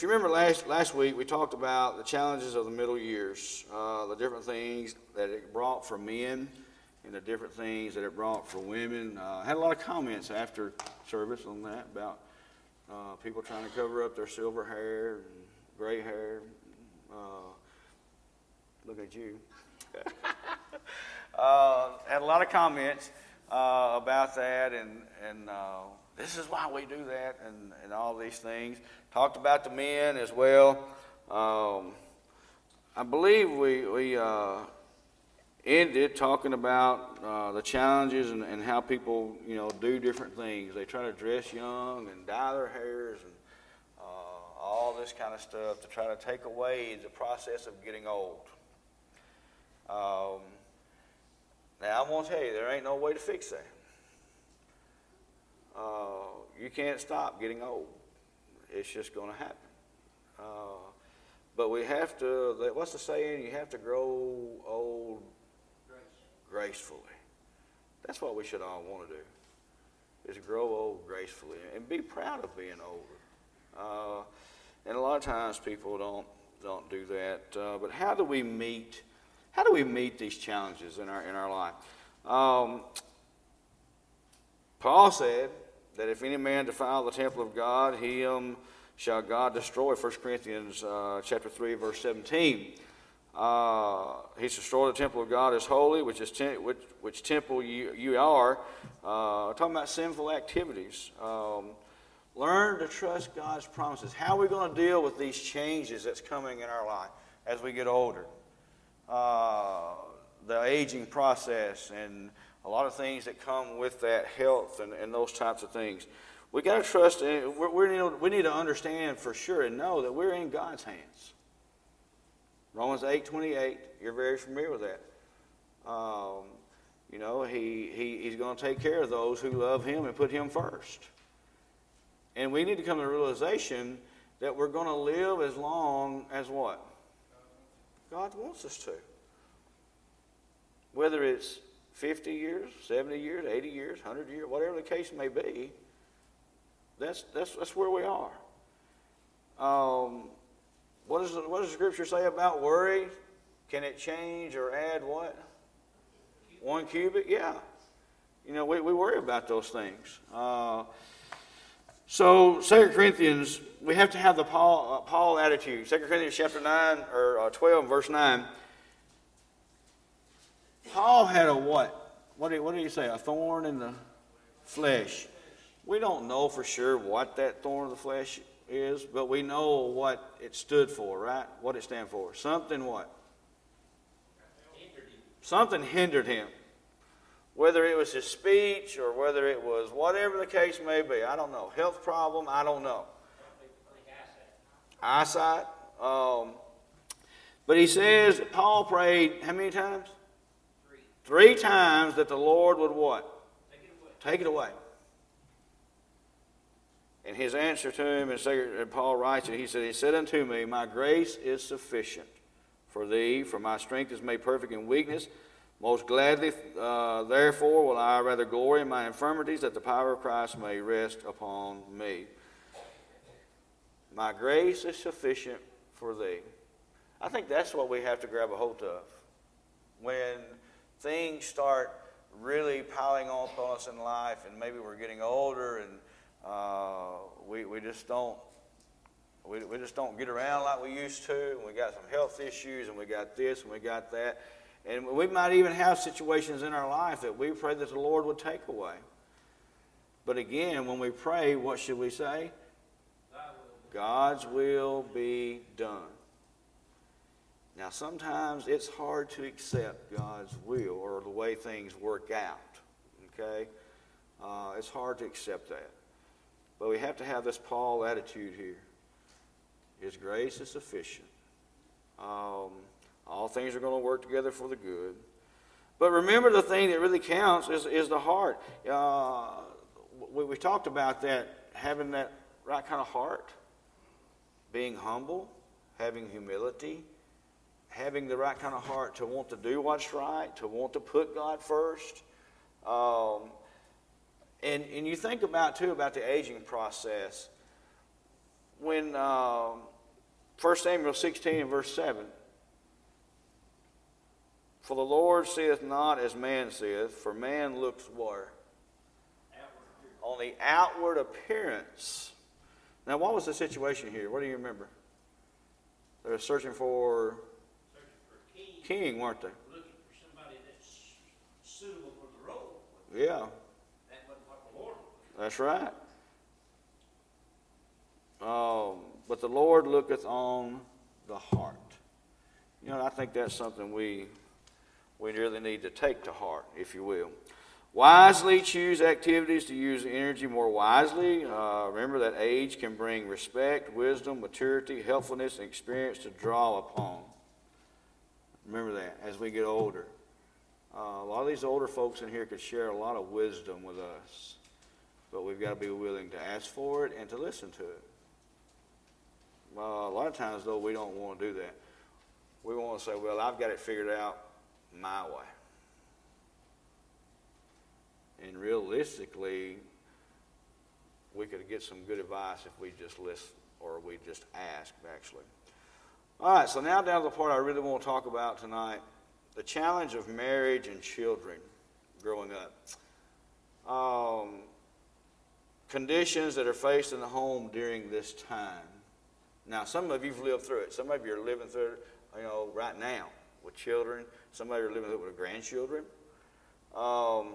If you remember last, last week, we talked about the challenges of the middle years, uh, the different things that it brought for men and the different things that it brought for women. Uh, I had a lot of comments after service on that about uh, people trying to cover up their silver hair and gray hair. Uh, look at you. uh, had a lot of comments uh, about that, and, and this is why we do that, and, and all these things. Talked about the men as well. Um, I believe we, we uh, ended talking about uh, the challenges and, and how people, you know, do different things. They try to dress young and dye their hairs and uh, all this kind of stuff to try to take away the process of getting old. Um, now, I'm going to tell you, there ain't no way to fix that. Uh, you can't stop getting old. It's just going to happen. Uh, but we have to, what's the saying? You have to grow old gracefully. That's what we should all want to do, is grow old gracefully and be proud of being older. Uh, and a lot of times people don't, don't do that. Uh, but how do we meet, how do we meet these challenges in our, in our life? Um, Paul said that if any man defile the temple of God, him shall God destroy. 1 Corinthians uh, chapter 3, verse 17. Uh, he's destroyed the temple of God is holy, which is which, which temple you, you are. Uh, talking about sinful activities. Um, learn to trust God's promises. How are we going to deal with these changes that's coming in our life as we get older? Uh, the aging process and a lot of things that come with that health and, and those types of things. We got to trust, we're, we're, we need to understand for sure and know that we're in God's hands. Romans 8 28, you're very familiar with that. Um, you know, he, he, he's going to take care of those who love him and put him first. And we need to come to the realization that we're going to live as long as what? God wants us to. Whether it's 50 years, 70 years, 80 years, 100 years, whatever the case may be, that's, that's, that's where we are. Um, what, is what does the scripture say about worry? Can it change or add what? One cubit? Yeah. You know, we, we worry about those things. Uh, so, 2 Corinthians, we have to have the Paul, uh, Paul attitude. 2 Corinthians chapter 9, or uh, 12, verse 9. Paul had a what? What did, what did he say? A thorn in the flesh. We don't know for sure what that thorn of the flesh is, but we know what it stood for, right? What it stand for. Something what? Something hindered him. Whether it was his speech or whether it was whatever the case may be, I don't know. Health problem, I don't know. Eyesight. Um, but he says Paul prayed how many times? Three times that the Lord would what? Take it away. Take it away. And his answer to him, and Paul writes it, he said, He said unto me, My grace is sufficient for thee, for my strength is made perfect in weakness. Most gladly, uh, therefore, will I rather glory in my infirmities, that the power of Christ may rest upon me. My grace is sufficient for thee. I think that's what we have to grab a hold of. When things start really piling on upon us in life, and maybe we're getting older, and uh, we, we just don't we, we just don't get around like we used to, and we got some health issues, and we got this, and we got that, and we might even have situations in our life that we pray that the Lord would take away. But again, when we pray, what should we say? God's will be done. Now, sometimes it's hard to accept God's will or the way things work out. Okay? Uh, it's hard to accept that. But we have to have this Paul attitude here. His grace is sufficient. Um, all things are going to work together for the good. But remember, the thing that really counts is, is the heart. Uh, we, we talked about that, having that right kind of heart, being humble, having humility, having the right kind of heart to want to do what's right, to want to put God first. Um, and, and you think about, too, about the aging process. When, um, 1 Samuel 16 and verse 7. For the Lord seeth not as man seeth, for man looks where? On the outward appearance. Now, what was the situation here? What do you remember? They're searching for, king, weren't they? looking for somebody that's suitable for the role. Yeah, That wasn't what the Lord wanted. that's right. Um, but the Lord looketh on the heart. You know, I think that's something we we really need to take to heart, if you will. Wisely choose activities to use energy more wisely. Uh, remember that age can bring respect, wisdom, maturity, helpfulness, and experience to draw upon. Remember that as we get older. Uh, a lot of these older folks in here could share a lot of wisdom with us, but we've got to be willing to ask for it and to listen to it. Uh, a lot of times, though, we don't want to do that. We want to say, well, I've got it figured out my way. And realistically, we could get some good advice if we just listen or we just ask, actually. All right, so now down to the part I really want to talk about tonight the challenge of marriage and children growing up. Um, conditions that are faced in the home during this time. Now, some of you've lived through it. Some of you are living through it, you know, right now with children. Some of you are living through it with grandchildren. Um,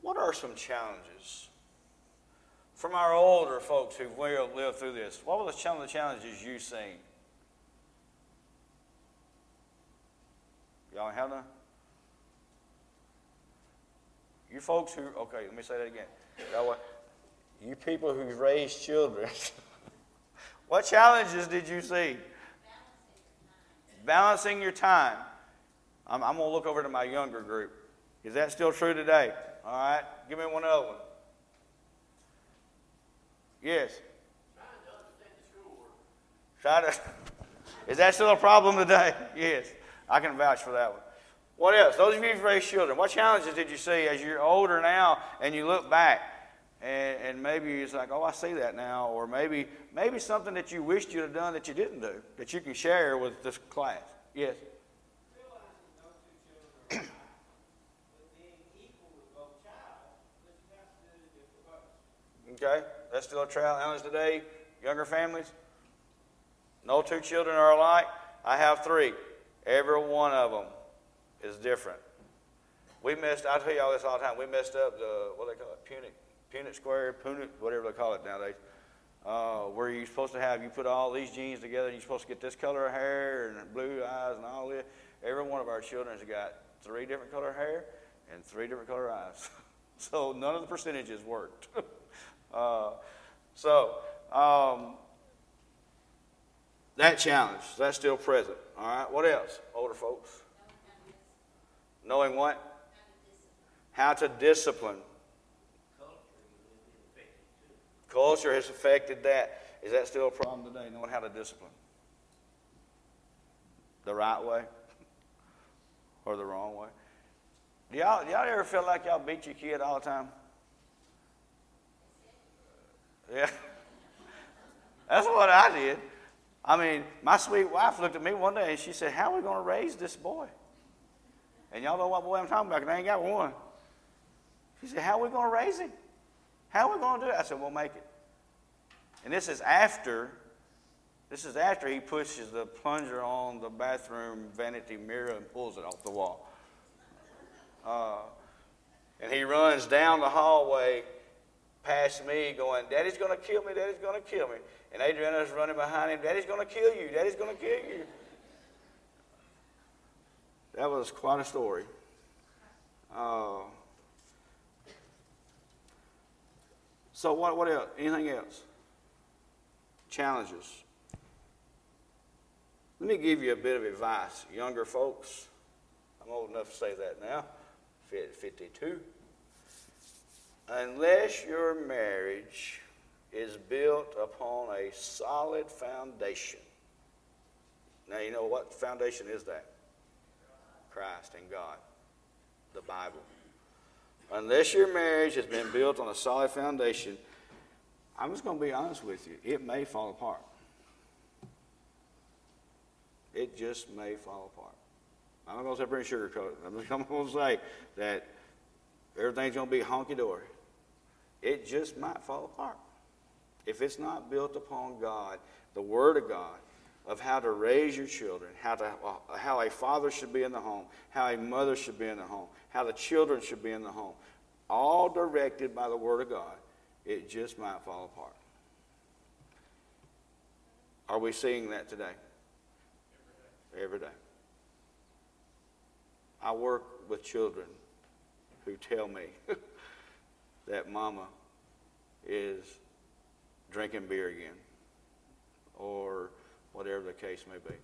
what are some challenges from our older folks who've lived through this? What were some of the challenges you've seen? Y'all have none? You folks who, okay, let me say that again. Y'all? You people who raised children, what challenges did you see? Balancing your time. I'm, I'm going to look over to my younger group. Is that still true today? All right, give me one other one. Yes. Try to. Is that still a problem today? Yes. I can vouch for that one. What else? Those of you who've raised children, what challenges did you see as you're older now and you look back and, and maybe it's like, oh, I see that now, or maybe maybe something that you wished you'd have done that you didn't do that you can share with this class. Yes. Okay, that's still a challenge today. Younger families, no two children are alike. I have three. Every one of them is different. We messed. I tell you all this all the time. We messed up the what they call it, Punnett, Punnett Square, Punnett, whatever they call it nowadays. Uh, where you're supposed to have, you put all these genes together, you're supposed to get this color of hair and blue eyes and all this. Every one of our children has got three different color hair and three different color eyes. so none of the percentages worked. uh, so um, that challenge, that's still present. All right, what else, older folks? Knowing what? How to discipline. Culture has affected that. Is that still a problem today, knowing how to discipline? The right way or the wrong way? Do y'all, do y'all ever feel like y'all beat your kid all the time? Yeah. That's what I did. I mean, my sweet wife looked at me one day and she said, How are we going to raise this boy? And y'all know what boy I'm talking about because I ain't got one. She said, How are we going to raise him? How are we going to do it? I said, We'll make it. And this is after, this is after he pushes the plunger on the bathroom vanity mirror and pulls it off the wall. Uh, and he runs down the hallway past me going, Daddy's going to kill me, Daddy's going to kill me. And Adriana's running behind him, Daddy's going to kill you, Daddy's going to kill you. That was quite a story. Uh, so what, what else? Anything else? Challenges. Let me give you a bit of advice. Younger folks, I'm old enough to say that now, 52. Unless your marriage is built upon a solid foundation. Now, you know what foundation is that? Christ and God, the Bible. Unless your marriage has been built on a solid foundation, I'm just going to be honest with you, it may fall apart. It just may fall apart. I'm not going to say pretty sugarcoat. I'm just going to say that everything's going to be honky-dory. It just might fall apart. If it's not built upon God, the Word of God, of how to raise your children, how, to, uh, how a father should be in the home, how a mother should be in the home, how the children should be in the home, all directed by the Word of God, it just might fall apart. Are we seeing that today? Every day. Every day. I work with children who tell me that mama is drinking beer again or whatever the case may be.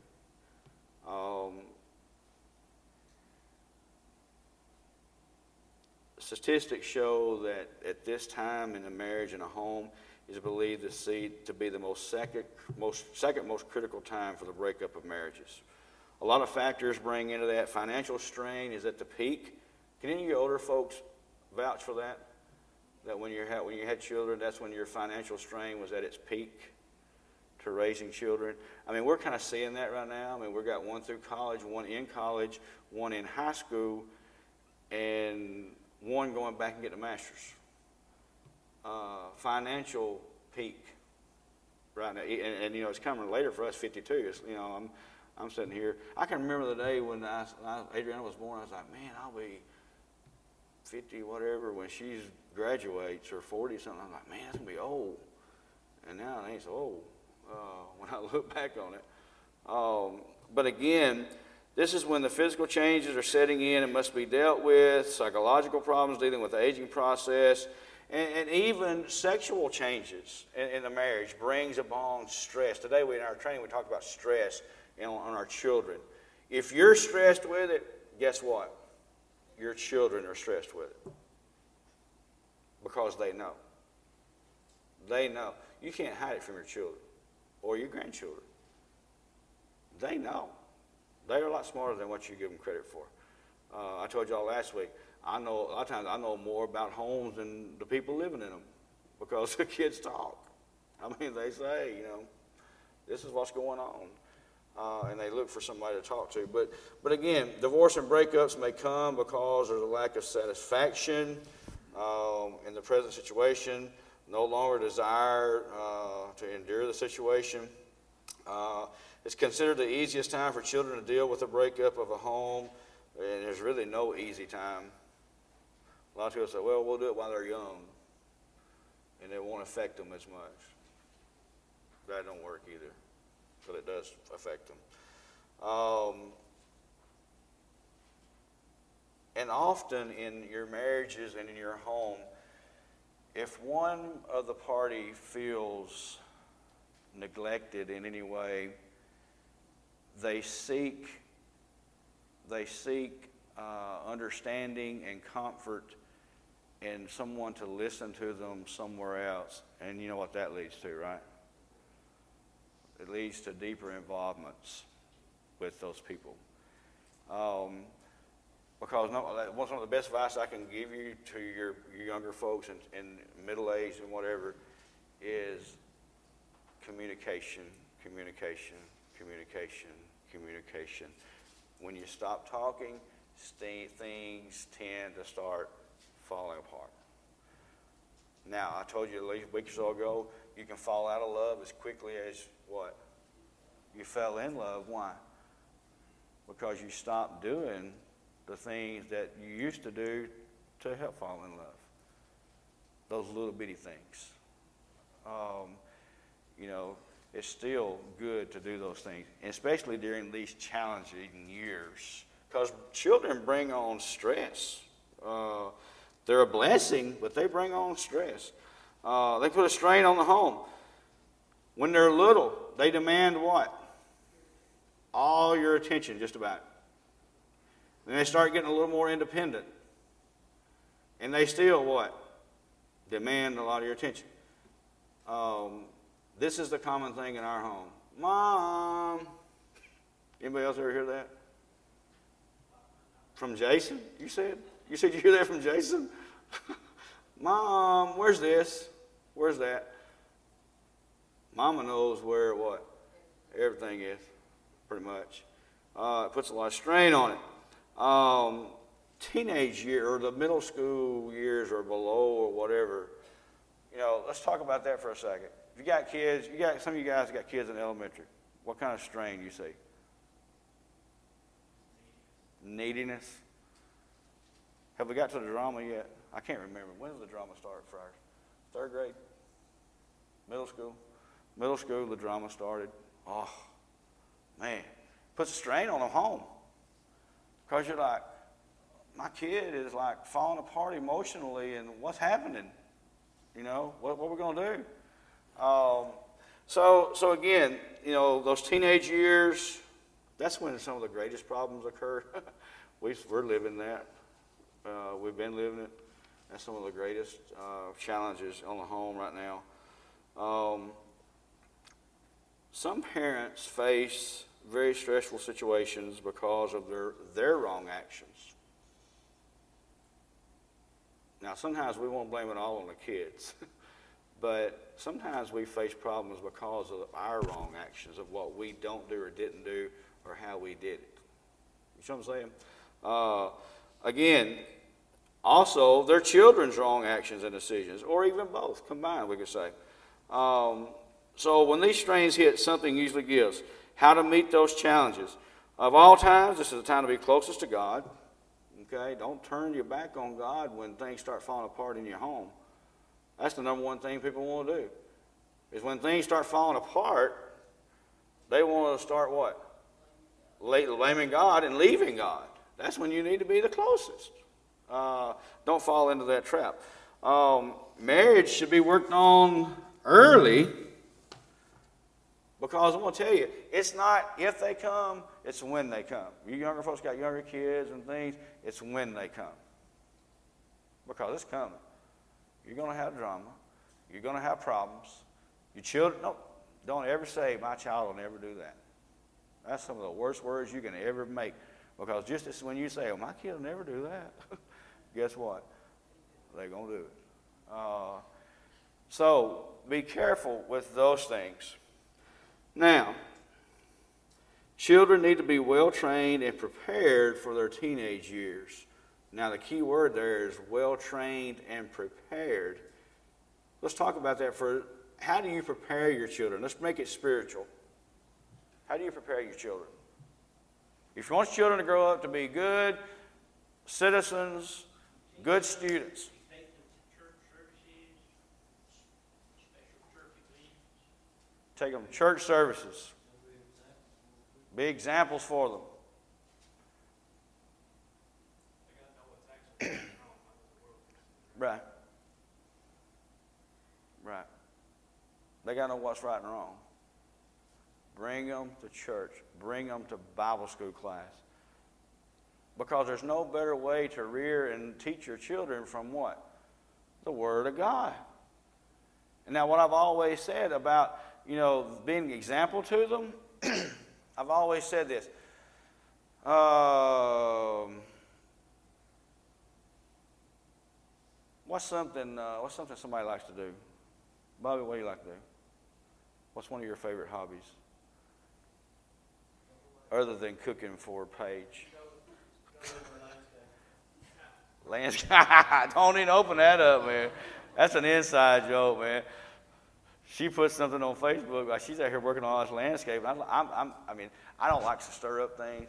Um, statistics show that at this time in a marriage in a home is believed to, see, to be the most second, most second most critical time for the breakup of marriages. A lot of factors bring into that. Financial strain is at the peak. Can any of you older folks vouch for that? That when you had when you had children, that's when your financial strain was at its peak to raising children. I mean, we're kind of seeing that right now. I mean, we've got one through college, one in college, one in high school, and one going back and getting a master's. Uh, financial peak right now, and, and, you know it's coming later for us. Fifty-two. It's, you know, I'm I'm sitting here. I can remember the day when I, I, Adriana was born. I was like, man, I'll be fifty, whatever, when she graduates or forty something. I'm like, man, that's gonna be old. And now it ain't so old uh, when I look back on it. Um, but again, this is when the physical changes are setting in and must be dealt with, psychological problems dealing with the aging process, and, and even sexual changes in, in, the marriage brings upon stress. Today, we, in our training, we talk about stress on our children. If you're stressed with it, guess what? Your children are stressed with it because they know. They know. You can't hide it from your children or your grandchildren. They know. They are a lot smarter than what you give them credit for. Uh, I told y'all last week, I know a lot of times I know more about homes than the people living in them because the kids talk. I mean, they say, you know, this is what's going on. Uh, and they look for somebody to talk to. But, but again, divorce and breakups may come because there's a lack of satisfaction um, in the present situation, no longer desire uh, to endure the situation. Uh, it's considered the easiest time for children to deal with the breakup of a home, and there's really no easy time. A lot of people say, well, we'll do it while they're young, and it won't affect them as much. That don't work either, but it does affect them. Um, and often in your marriages and in your home, if one of the party feels neglected in any way, they seek, they seek uh, understanding and comfort and someone to listen to them somewhere else. And you know what that leads to, right? It leads to deeper involvements with those people. Um, because no, one of the best advice I can give you to your, your younger folks and, middle age and whatever is communication, communication, communication, communication. When you stop talking, things tend to start falling apart. Now, I told you at least a week or so ago, you can fall out of love as quickly as what? You fell in love. Why? Because you stopped doing the things that you used to do to help fall in love. Those little bitty things. Um, you know, it's still good to do those things, especially during these challenging years. Because children bring on stress. Uh, they're a blessing, but they bring on stress. Uh, they put a strain on the home. When they're little, they demand what? All your attention, just about. Then they start getting a little more independent. And they still what? Demand a lot of your attention. Um, this is the common thing in our home. Mom. Anybody else ever hear that? From Jason? You said? You said you hear that from Jason? Mom, where's this? Where's that? Mama knows where what? Everything is. pretty much. Uh, it puts a lot of strain on it. Um, teenage year or the middle school years or below or whatever, you know, let's talk about that for a second. If you got kids, you got some of you guys got kids in elementary. What kind of strain you see? Neediness. Have we got to the drama yet? I can't remember. When does the drama start, Friars? Third grade? Middle school? Middle school, the drama started. Oh, man. Puts a strain on them home. Because you're like, my kid is like falling apart emotionally, and what's happening? You know, what, what are we going to do? Um, so, so again, you know, those teenage years, that's when some of the greatest problems occur. we, we're living that. Uh, we've been living it. That's some of the greatest uh, challenges on the home right now. Um, some parents face very stressful situations because of their, their wrong actions. Now, sometimes we won't blame it all on the kids, but sometimes we face problems because of our wrong actions, of what we don't do or didn't do, or how we did it. You see what I'm saying? Uh, again, also, their children's wrong actions and decisions, or even both combined, we could say. Um, so when these strains hit, something usually gives. How to meet those challenges. Of all times, this is the time to be closest to God. Okay? Don't turn your back on God when things start falling apart in your home. That's the number one thing people want to do. Is when things start falling apart, they want to start what? Blaming God and leaving God. That's when you need to be the closest. Uh, don't fall into that trap. Um, marriage should be worked on early because I'm going to tell you, it's not if they come, it's when they come. You younger folks got younger kids and things, it's when they come. Because it's coming. You're going to have drama. You're going to have problems. Your children, no, don't ever say, my child will never do that. That's some of the worst words you can ever make. Because just as when you say, oh, my kid will never do that, guess what? They're going to do it. Uh, so be careful with those things. Now, children need to be well trained and prepared for their teenage years. Now, the key word there is well trained and prepared. Let's talk about that for how do you prepare your children? Let's make it spiritual. How do you prepare your children? If you want children to grow up to be good citizens, good students, Take them to church services, special church events. Take them to church services, be examples for them. Right. Right. They got to know what's right and wrong. Bring them to church. Bring them to Bible school class. Because there's no better way to rear and teach your children from what? The Word of God. And now, what I've always said about, you know, being an example to them, I've always said this. Um, what's something? Uh, what's something somebody likes to do? Bobby, what do you like to do? What's one of your favorite hobbies? Other than cooking for Paige. Landscape. Don't even open that up, man. That's an inside joke, man. She put something on Facebook. She's out here working on this landscape. I'm, I'm, I'm, I mean, I don't like to stir up things,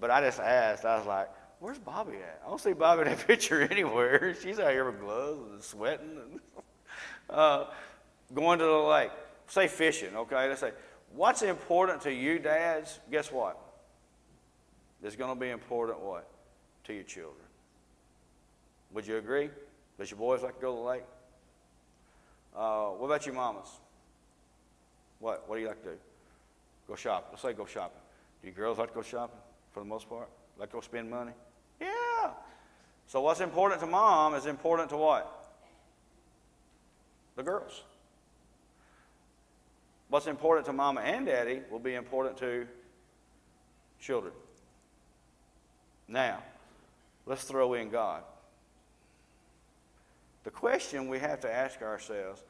but I just asked. I was like, "Where's Bobby at? I don't see Bobby in that picture anywhere. She's out here with gloves and sweating and uh, going to the lake. Say fishing, okay? Let's say, what's important to you, dads? Guess what? It's going to be important what to your children. Would you agree? Does your boys like to go to the lake? Uh, what about your mamas? What? What do you like to do? Go shopping. Let's say go shopping. Do you girls like to go shopping for the most part? Like to go spend money? Yeah. So what's important to mom is important to what? The girls. What's important to mama and daddy will be important to children. Now, let's throw in God. The question we have to ask ourselves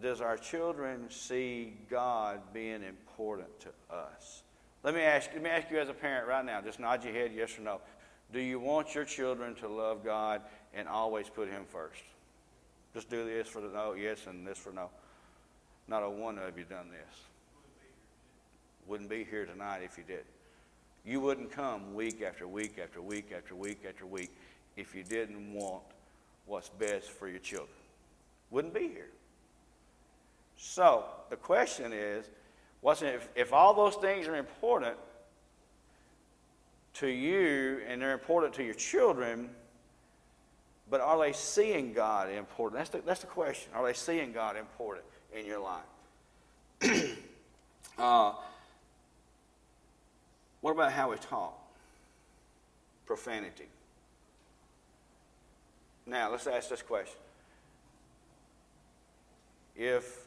does our children see God being important to us? Let me ask, let me ask you as a parent right now, just nod your head, yes or no. Do you want your children to love God and always put Him first? Just do this for the no, yes, and this for no. Not a one of you done this. Wouldn't be here tonight if you did. You wouldn't come week after week after week after week after week if you didn't want what's best for your children. Wouldn't be here. So the question is, what's if, if all those things are important to you and they're important to your children, but are they seeing God important? That's the, that's the question. Are they seeing God important in your life? uh, what about how we talk? Profanity. Now, let's ask this question. If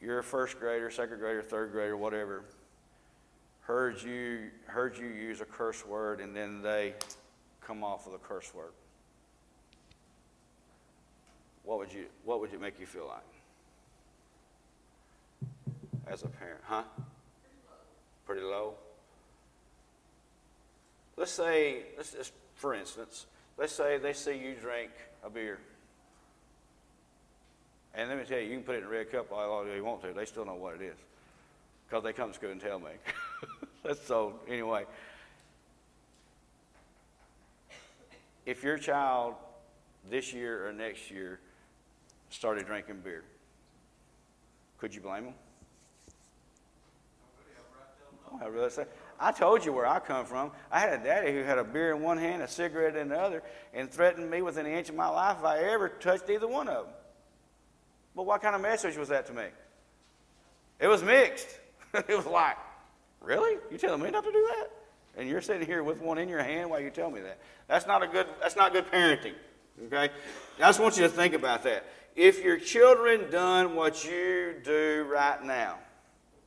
you're a first grader, second grader, third grader, whatever, heard you, heard you use a curse word and then they come off with a curse word, what would, you, what would it make you feel like as a parent? Huh? Pretty low. Let's say, let's just, for instance, let's say they see you drink a beer. And let me tell you, you can put it in a red cup all you want to. They still know what it is. Because they come to school and tell me. so, anyway. If your child this year or next year started drinking beer, could you blame them? I really say. I told you where I come from. I had a daddy who had a beer in one hand, a cigarette in the other, and threatened me within an inch of my life if I ever touched either one of them. But what kind of message was that to me? It was mixed. it was like, really? You telling me not to do that? And you're sitting here with one in your hand while you tell me that. That's not a good that's not good parenting. Okay? I just want you to think about that. If your children done what you do right now,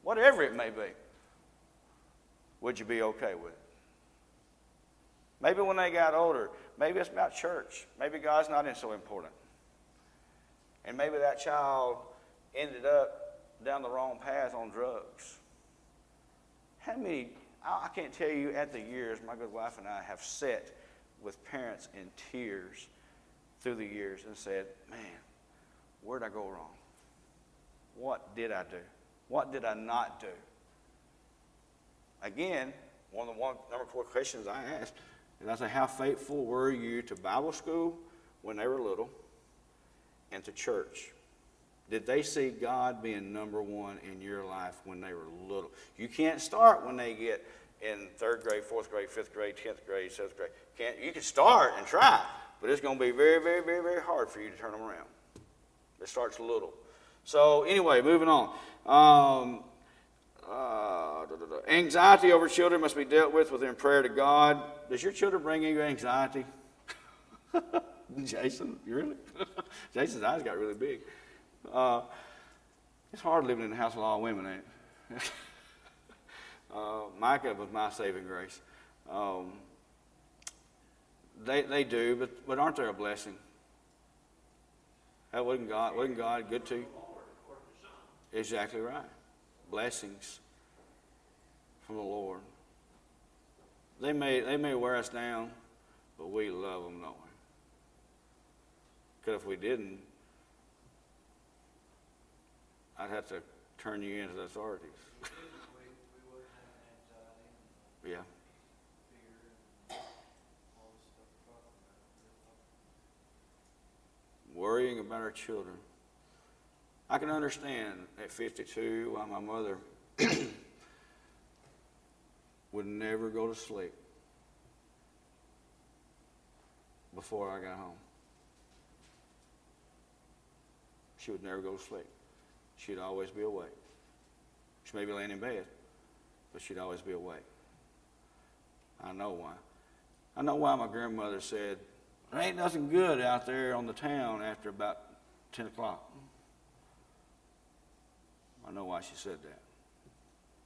whatever it may be, would you be okay with it? Maybe when they got older, maybe it's about church. Maybe God's not in so important. And maybe that child ended up down the wrong path on drugs. How many, I can't tell you at the years, my good wife and I have sat with parents in tears through the years and said, man, where'd I go wrong? What did I do? What did I not do? Again, one of the one, number four questions I asked is I said, how faithful were you to Bible school when they were little? and to church? Did they see God being number one in your life when they were little? You can't start when they get in third grade, fourth grade, fifth grade, tenth grade, seventh grade. Can't you can start and try, but it's going to be very, very, very, very hard for you to turn them around. It starts little. So anyway, moving on. Um, uh, da, da, da. Anxiety over children must be dealt with within prayer to God. Does your children bring you anxiety? Jason, really? Jason's eyes got really big. Uh, it's hard living in a house with all women, ain't it? uh, Micah was my saving grace. Um, they, they do, but, but aren't they a blessing? That wasn't God, wasn't God good to you? Exactly right. Blessings from the Lord. They may, they may wear us down, but we love them, don't we? Because if we didn't, I'd have to turn you into the authorities. yeah. Worrying about our children. I can understand at 52 why my mother would never go to sleep before I got home. She would never go to sleep. She'd always be awake. She may be laying in bed, but she'd always be awake. I know why. I know why my grandmother said, There ain't nothing good out there on the town after about 10 o'clock. I know why she said that.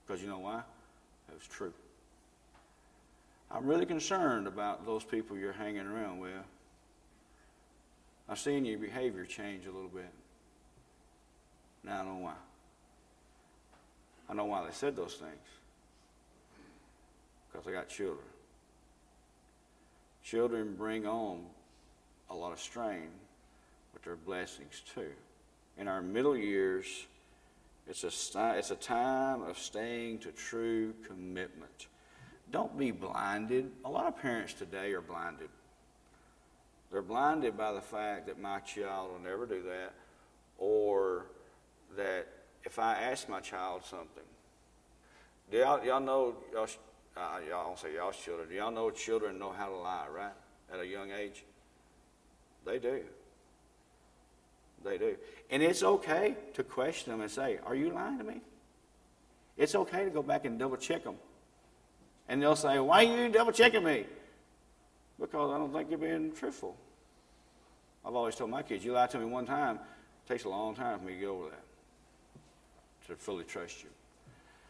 Because you know why? It was true. I'm really concerned about those people you're hanging around with. I've seen your behavior change a little bit. Now I know why. I know why they said those things. Because they got children. Children bring on a lot of strain, but they're blessings too. In our middle years, it's a, it's a time of staying to true commitment. Don't be blinded. A lot of parents today are blinded. They're blinded by the fact that my child will never do that, or that if I ask my child something, do y'all, y'all know, y'all, uh, y'all don't say y'all's children, do y'all know children know how to lie, right? At a young age? They do. They do. And it's okay to question them and say, Are you lying to me? It's okay to go back and double check them. And they'll say, Why are you double checking me? Because I don't think you're being truthful. I've always told my kids, You lie to me one time, it takes a long time for me to get over that, to fully trust you.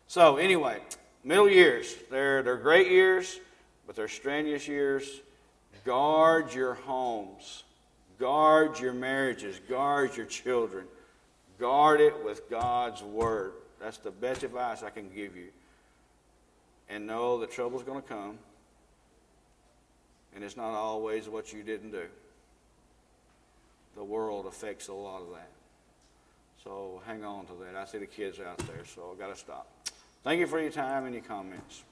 So, anyway, middle years, they're, they're great years, but they're strenuous years. Guard your homes. Guard your marriages. Guard your children. Guard it with God's word. That's the best advice I can give you. And know the trouble's going to come. And it's not always what you didn't do. The world affects a lot of that. So hang on to that. I see the kids out there, so I've got to stop. Thank you for your time and your comments.